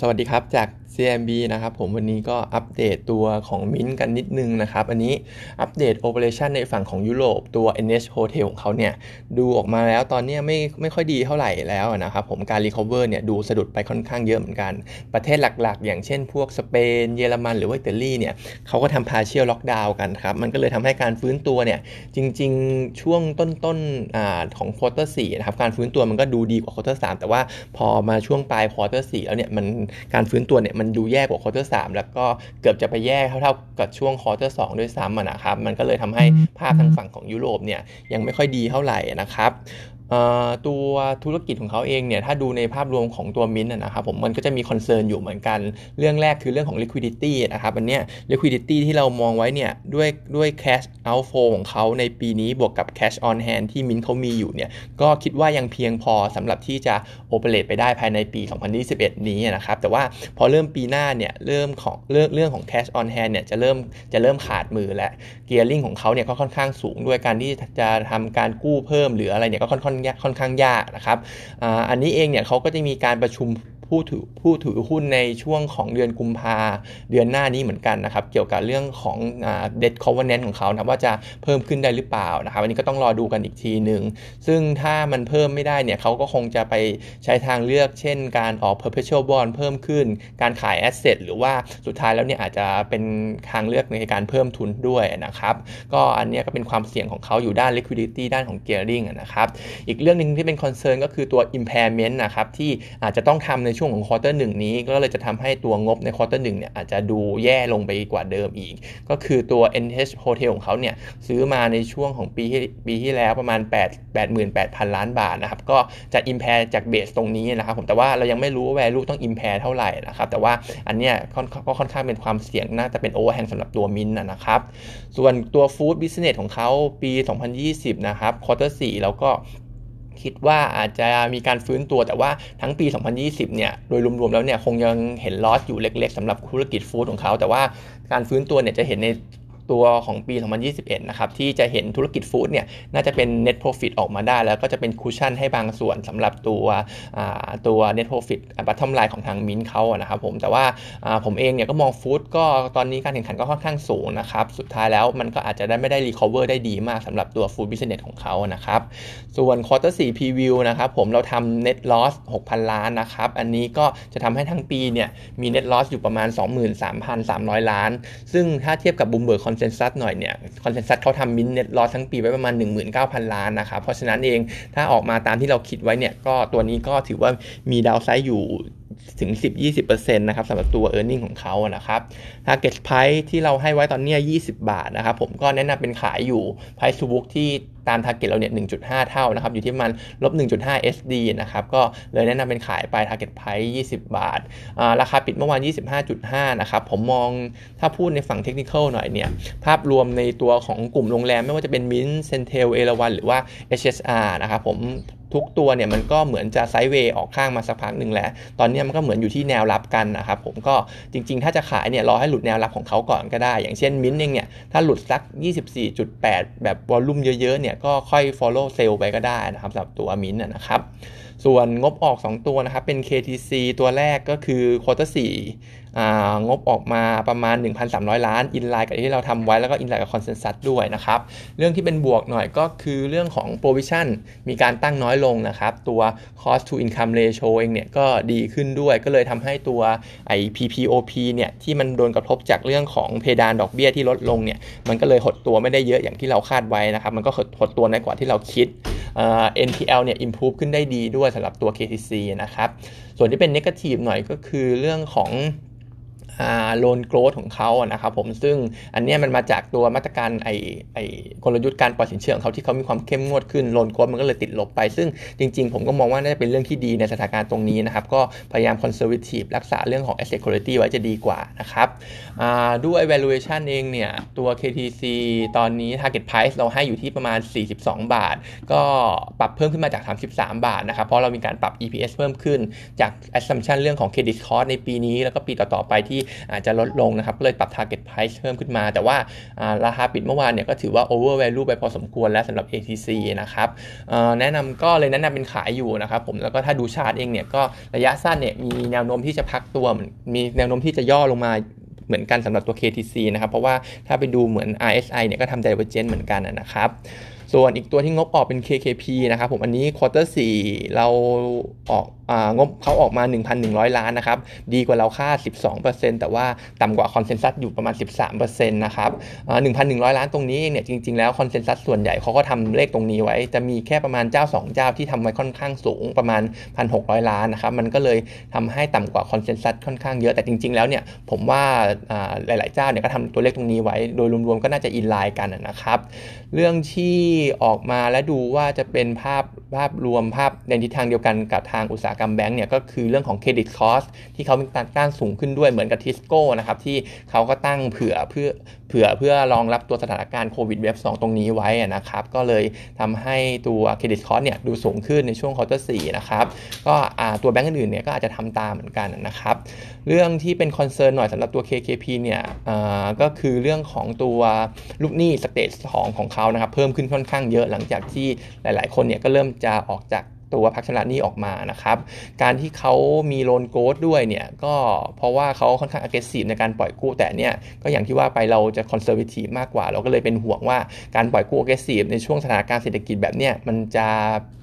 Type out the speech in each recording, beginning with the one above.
สวัสดีครับจาก CIMB นะครับผมวันนี้ก็อัปเดตตัวของมินกันนิดนึงนะครับ อันนี้อัปเดต operation ในฝั่งของยุโรปตัว NH Hotel ของเขาเนี่ย ดูออกมาแล้วตอนนี้ไม่ไม่ค่อยดีเท่าไหร่แล้วนะครับผมการ recover เนี่ยดูสะดุดไปค่อนข้างเยอะเหมือนกัน ประเทศหลักๆ อย่างเช่นพวกสเปน เยอรมันหรือว่าอิตาลีเนี่ยเขาก็ทำ partial lockdown กันครับ มันก็เลยทำให้การฟื้นตัวเนี่ยจริงๆช่วงต้นๆอของ quarter สี่นะครับการฟื้นตัวมันก็ดูดีกว่า quarter สามแต่ว่าพอมาช่วงปลาย quarter สี่แล้วเนี่ยมันการฟื้นตัวเนี่ยมันดูแย่กว่า quarter สามแล้วก็เกือบจะไปแย่เท่าๆกับช่วง quarter สองด้วยซ้ำนะครับ มันก็เลยทำให้ภาพทางฝั่งของยุโรปเนี่ยยังไม่ค่อยดีเท่าไหร่นะครับ ตัวธุรกิจของเขาเองเนี่ยถ้าดูในภาพรวมของตัวมินนะครับผมมันก็จะมี concern อยู่เหมือนกัน เรื่องแรกคือเรื่องของ liquidity นะครับอันเนี้ย liquidity ที่เรามองไว้เนี่ยด้วยด้วย cash outflow ของเขาในปีนี้บวกกับ cash on hand ที่มินเขามีอยู่เนี่ยก็คิดว่ายังเพียงพอสำหรับที่จะ operate ไปได้ภายในปี 2021 นี้นะครับแต่ว่าพอเริ่มปีหน้าเนี่ยเริ่มของเรื่องเรื่องของ cash on hand เนี่ยจะเริ่มจะเริ่มขาดมือและ gearing ของเขาเนี่ยก็ค่อนข้างสูงด้วยการที่จะทำการกู้เพิ่มหรืออะไรเนี่ยก็ค่อนค่อนข้างยากนะครับอันนี้เองเนี่ยเขาก็จะมีการประชุม ผู้ถือผู้ถือหุ้นในช่วงของเดือนกุมภาเดือนหน้านี้เหมือนกันนะครับ เกี่ยวกับเรื่องของเด็ดคอ v เ n น n ของเขานะว่าจะเพิ่มขึ้นได้หรือเปล่านะครับอันนี้ก็ต้องรอดูกันอีกทีหนึ่งซึ่งถ้ามันเพิ่มไม่ได้เนี่ยเขาก็คงจะไปใช้ทางเลือก เช่น การออก perpetual bond เพิ่มขึ้น การขาย asset หรือว่าสุดท้ายแล้วเนี่ยอาจจะเป็นทางเลือกในการเพิ่มทุนด้วยนะครับ ก็อันนี้ก็เป็นความเสี่ยงของเขาอยู่ด้าน liquidity ด้านของ gearing นะครับ อีกเรื่องหนึ่งที่เป็น concern ก็คือตัว impairment นะครับที่อาจจะต้องทำในช่วงของ quarter หนึ่งนี้ ก็เลยจะทำให้ตัวงบใน quarter หนึ่งเนี่ยอาจจะดูแย่ลงไปกว่าเดิมอีก ก็คือตัว NH Hotel ของเขาเนี่ยซื้อมาในช่วงของปีที่ปีที่แล้วประมาณ 8 88,000 ล้านบาทนะครับ ก็จะ impair จากเบสตรงนี้นะครับผมแต่ว่าเรายังไม่รู้ว่า value ต้อง impair เท่าไหร่นะครับแต่ว่าอันเนี้ยก็ค่อนข้างเป็นความเสี่ยงน่าจะเป็น overhang สำหรับตัวมินนะครับส่วนตัว food business ของเขาปี 2020 นะครับควอเตอร์4แล้วก็ คิดว่าอาจจะมีการฟื้นตัวแต่ว่าทั้งปี 2020 เนี่ยโดยรวมๆแล้วเนี่ยคงยังเห็น loss อยู่เล็กๆสำหรับธุรกิจ food ของเขา แต่ว่าการฟื้นตัวเนี่ยจะเห็นใน ตัวของปี 2021 นะครับ ที่จะเห็นธุรกิจ food เนี่ยน่าจะเป็น net profit ออกมาได้ แล้วก็จะเป็น cushion ให้บางส่วนสำหรับตัวตัว net profit bottom line ของทางมินเขานะครับผมแต่ว่าผมเองเนี่ยก็มอง food ก็ตอนนี้การแข่งขันก็ค่อนข้างสูงนะครับ สุดท้ายแล้วมันก็อาจจะได้ไม่ได้ recover ได้ดีมากสำหรับตัว food business ของเขานะครับ ส่วน quarter 4 preview นะครับผมเราทำ net loss 6,000 ล้านนะครับ อันนี้ก็จะทำให้ทั้งปีเนี่ยมี net loss อยู่ประมาณ 23,300 ล้าน ซึ่งถ้าเทียบกับ Bloomberg อนเซนแซสหน่อยเนี่ยคอนเซนแซสเขาทำมินเน็ตลอสทั้งปีไว้ประมาณ 19,000 ล้านนะครับ เพราะฉะนั้นเองถ้าออกมาตามที่เราคิดไว้เนี่ยก็ตัวนี้ก็ถือว่ามีดาวไซด์อยู่ ถึง 10-20%นะครับสำหรับตัว e a r n i n g ของเขานะครับ Target Price ที่เราให้ไว้ตอนนี้ 20 บาทนะครับผมก็แนะนำเป็นขายอยู่ Price to Book ที่ตาม Target เราเนี่ย 1.5 เท่านะครับ อยู่ที่มันลบ 1.5 SD นะครับ ก็เลยแนะนำเป็นขายไป Target Price 20 บาท ราคาปิดเมื่อวาน 25.5 นะครับ ผมมองถ้าพูดในฝั่งเทคนิคหน่อยเนี่ย ภาพรวมในตัวของกลุ่มโรงแรม ไม่ว่าจะเป็น Mint Centel เอราวันหรือว่า HSR นะครับผมทุกตัวเนี่ยมันก็เหมือนจะไซด์เวย์ออกข้างมาสักพักหนึ่งแล้ว ตอนนี้มันก็เหมือนอยู่ที่แนวรับกันนะครับผมก็จริงๆ ถ้าจะขายเนี่ยรอให้หลุดแนวรับของเขาก่อนก็ได้ อย่างเช่นมิ้นเองเนี่ยถ้าหลุดสัก 24.8 แบบวอลลุ่มเยอะๆเนี่ยก็ค่อย follow sell ไปก็ได้นะครับสำหรับตัวมิ้นนะครับส่วนงบออก 2 ตัวนะครับเป็น KTC ตัวแรกก็คือ quarter 4 งบออกมาประมาณ 1,300 ล้าน inline กับที่เราทำไว้แล้วก็ inline กับ consensus ด้วยนะครับ เรื่องที่เป็นบวกหน่อยก็คือเรื่องของ provision มีการตั้งน้อยลงนะครับ ตัว cost to income ratio เองเนี่ยก็ดีขึ้นด้วยก็เลยทำให้ตัวไอ้ PPOP เนี่ยที่มันโดนกระทบจากเรื่องของเพดานดอกเบี้ยที่ลดลงเนี่ยมันก็เลยหดตัวไม่ได้เยอะอย่างที่เราคาดไว้นะครับ มันก็หดตัวน้อยกว่าที่เราคิด NPL เนี่ย improve ขึ้นได้ดีด้วยสำหรับตัว KTC นะครับ ส่วนที่เป็น negative หน่อยก็คือเรื่องของ loan growth ของเขานะครับผมซึ่งอันนี้มันมาจากตัวมาตรการไอ้ไอ้กลยุทธ์การปล่อยสินเชื่อของเขาที่เขามีความเข้มงวดขึ้น loan growth มันก็เลยติดลบไป ซึ่งจริง ๆ ผมก็มองว่าน่าจะเป็นเรื่องที่ดีในสถานการณ์ตรงนี้นะครับ ก็พยายาม conservative รักษาเรื่องของ asset quality ไว้จะดีกว่านะครับด้วย valuation เองเนี่ยตัว KTC ตอนนี้ target price เราให้อยู่ที่ประมาณ 42 บาท ก็ปรับเพิ่มขึ้นมาจาก 33 บาทนะครับเพราะเรามีการปรับ EPS เพิ่มขึ้นจาก assumption เรื่องของ credit cost ในปีนี้ แล้วก็ปีต่อๆไปที่อาจจะลดลงนะครับเลยปรับ target price เพิ่มขึ้นมา แต่ว่าราคาปิดเมื่อวานเนี่ยก็ถือว่า over value ไปพอสมควรแล้วสำหรับ ATC นะครับแนะนำก็เลยแนะนำเป็นขายอยู่นะครับผมแล้วก็ถ้าดูชาร์ตเองเนี่ยก็ระยะสั้นเนี่ยมีแนวโน้มที่จะพักตัวมีแนวโน้มที่จะย่อลงมาเหมือนกันสำหรับตัว KTC นะครับ เพราะว่าถ้าไปดูเหมือน RSI เนี่ยก็ทำ divergence เหมือนกันนะครับ ส่วนอีกตัวที่งบออกเป็น KKP นะครับผมอันนี้ quarter 4เราออกงบเขาออกมา 1,100 ล้านนะครับ ดีกว่าเราคาด 12%แต่ว่าต่ำกว่า consensus อยู่ประมาณ 13%นะครับ1,100 ล้านตรงนี้เนี่ยจริง ๆ แล้ว consensus ส่วนใหญ่เขาก็ทำเลขตรงนี้ไว้ จะมีแค่ประมาณเจ้า 2 เจ้าที่ทำไว้ค่อนข้างสูงประมาณ 1,600 ล้านนะครับ มันก็เลยทำให้ต่ำกว่า consensus ค่อนข้างเยอะแต่จริง ๆ แล้วเนี่ยผมว่าหลาย ๆ เจ้าเนี่ยก็ทำตัวเลขตรงนี้ไว้ โดยรวม ๆ ก็น่าจะ inline กันนะครับ เรื่องที่ออกมาและดูว่าจะเป็นภาพภาพรวมภาพในทิศทางเดียวกันกับทางอุตสาหกรรมแบงก์เนี่ยก็คือเรื่องของ credit cost ที่เขามีการตั้งสูงขึ้นด้วยเหมือนกับทิสโก้นะครับที่เขาก็ตั้งเผื่อเพื่อเผื่อเพื่อรองรับตัวสถานการณ์โควิด wave 2ตรงนี้ไว้นะครับก็เลยทำให้ตัว credit cost เนี่ยดูสูงขึ้นในช่วง quarter 4 นะครับก็ตัวแบงก์อื่นๆเนี่ยก็อาจจะทำตามเหมือนกันนะครับเรื่องที่เป็น concern หน่อยสำหรับตัว KKP เนี่ยก็คือเรื่องของตัวลูกหนี้ stage 2ของเขานะครับเพิ่มขึ้นค่อนข้างเยอะหลังจากที่หลาย ๆ คนเนี่ยก็เริ่มจะออกจากตัวพักชำระหนี้ออกมานะครับ การที่เขามี loan growth ด้วยเนี่ยก็เพราะว่าเขาค่อนข้าง aggressive ในการปล่อยกู้แต่เนี่ยก็อย่างที่ว่าไปเราจะ conservative มากกว่า เราก็เลยเป็นห่วงว่าการปล่อยกู้ aggressive ในช่วงสถานการณ์เศรษฐกิจแบบเนี้ยมันจะ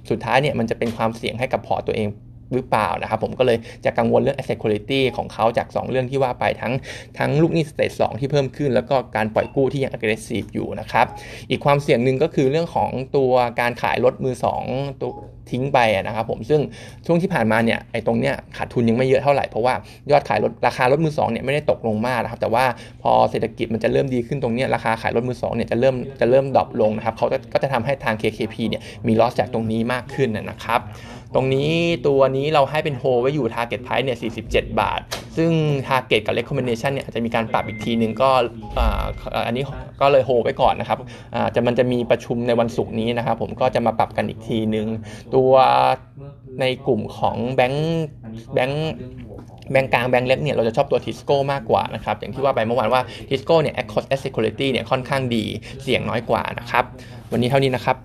สุดท้ายเนี่ยมันจะเป็นความเสี่ยงให้กับพอร์ตตัวเอง หรือเปล่านะครับผมก็เลยจะกังวลเรื่อง asset quality ของเขาจาก 2 เรื่องที่ว่าไปทั้งทั้งลูกหนี้ stage 2 ที่เพิ่มขึ้น แล้วก็การปล่อยกู้ที่ยัง aggressive อยู่นะครับอีกความเสี่ยงหนึ่งก็คือเรื่องของตัวการขายรถมือ2ตัวทิ้งไปนะครับผมซึ่งช่วงที่ผ่านมาเนี่ยไอ้ตรงเนี้ยขาดทุนยังไม่เยอะเท่าไหร่เพราะว่ายอดขายรถราคารถมือสองเนี่ยไม่ได้ตกลงมากนะครับแต่ว่าพอเศรษฐกิจมันจะเริ่มดีขึ้นตรงเนี้ยราคาขายรถมือสองเนี่ยจะเริ่มจะเริ่มดรอปลงนะครับเขาก็จะทำให้ทาง KKP เนี่ยมีลอสจากตรงนี้มากขึ้นนะครับ ตรงนี้ตัวนี้เราให้เป็นโฮไว้อยู่ target price เนี่ย 47 บาท ซึ่ง target กับ recommendation เนี่ยอาจจะมีการปรับอีกทีนึงก็อันนี้ก็เลยโฮไว้ก่อนนะครับจะมันจะมีประชุมในวันศุกร์นี้นะครับ ผมก็จะมาปรับกันอีกทีนึงตัวในกลุ่มของแบงค์แบงค์แบงก์กลางแบงก์เล็กเนี่ยเราจะชอบตัวทิสโก้มากกว่านะครับ อย่างที่ว่าไปเมื่อวานว่าทิสโก้เนี่ย Accord Asset Quality เนี่ยค่อนข้างดีเสี่ยงน้อยกว่านะครับ วันนี้เท่านี้นะครับ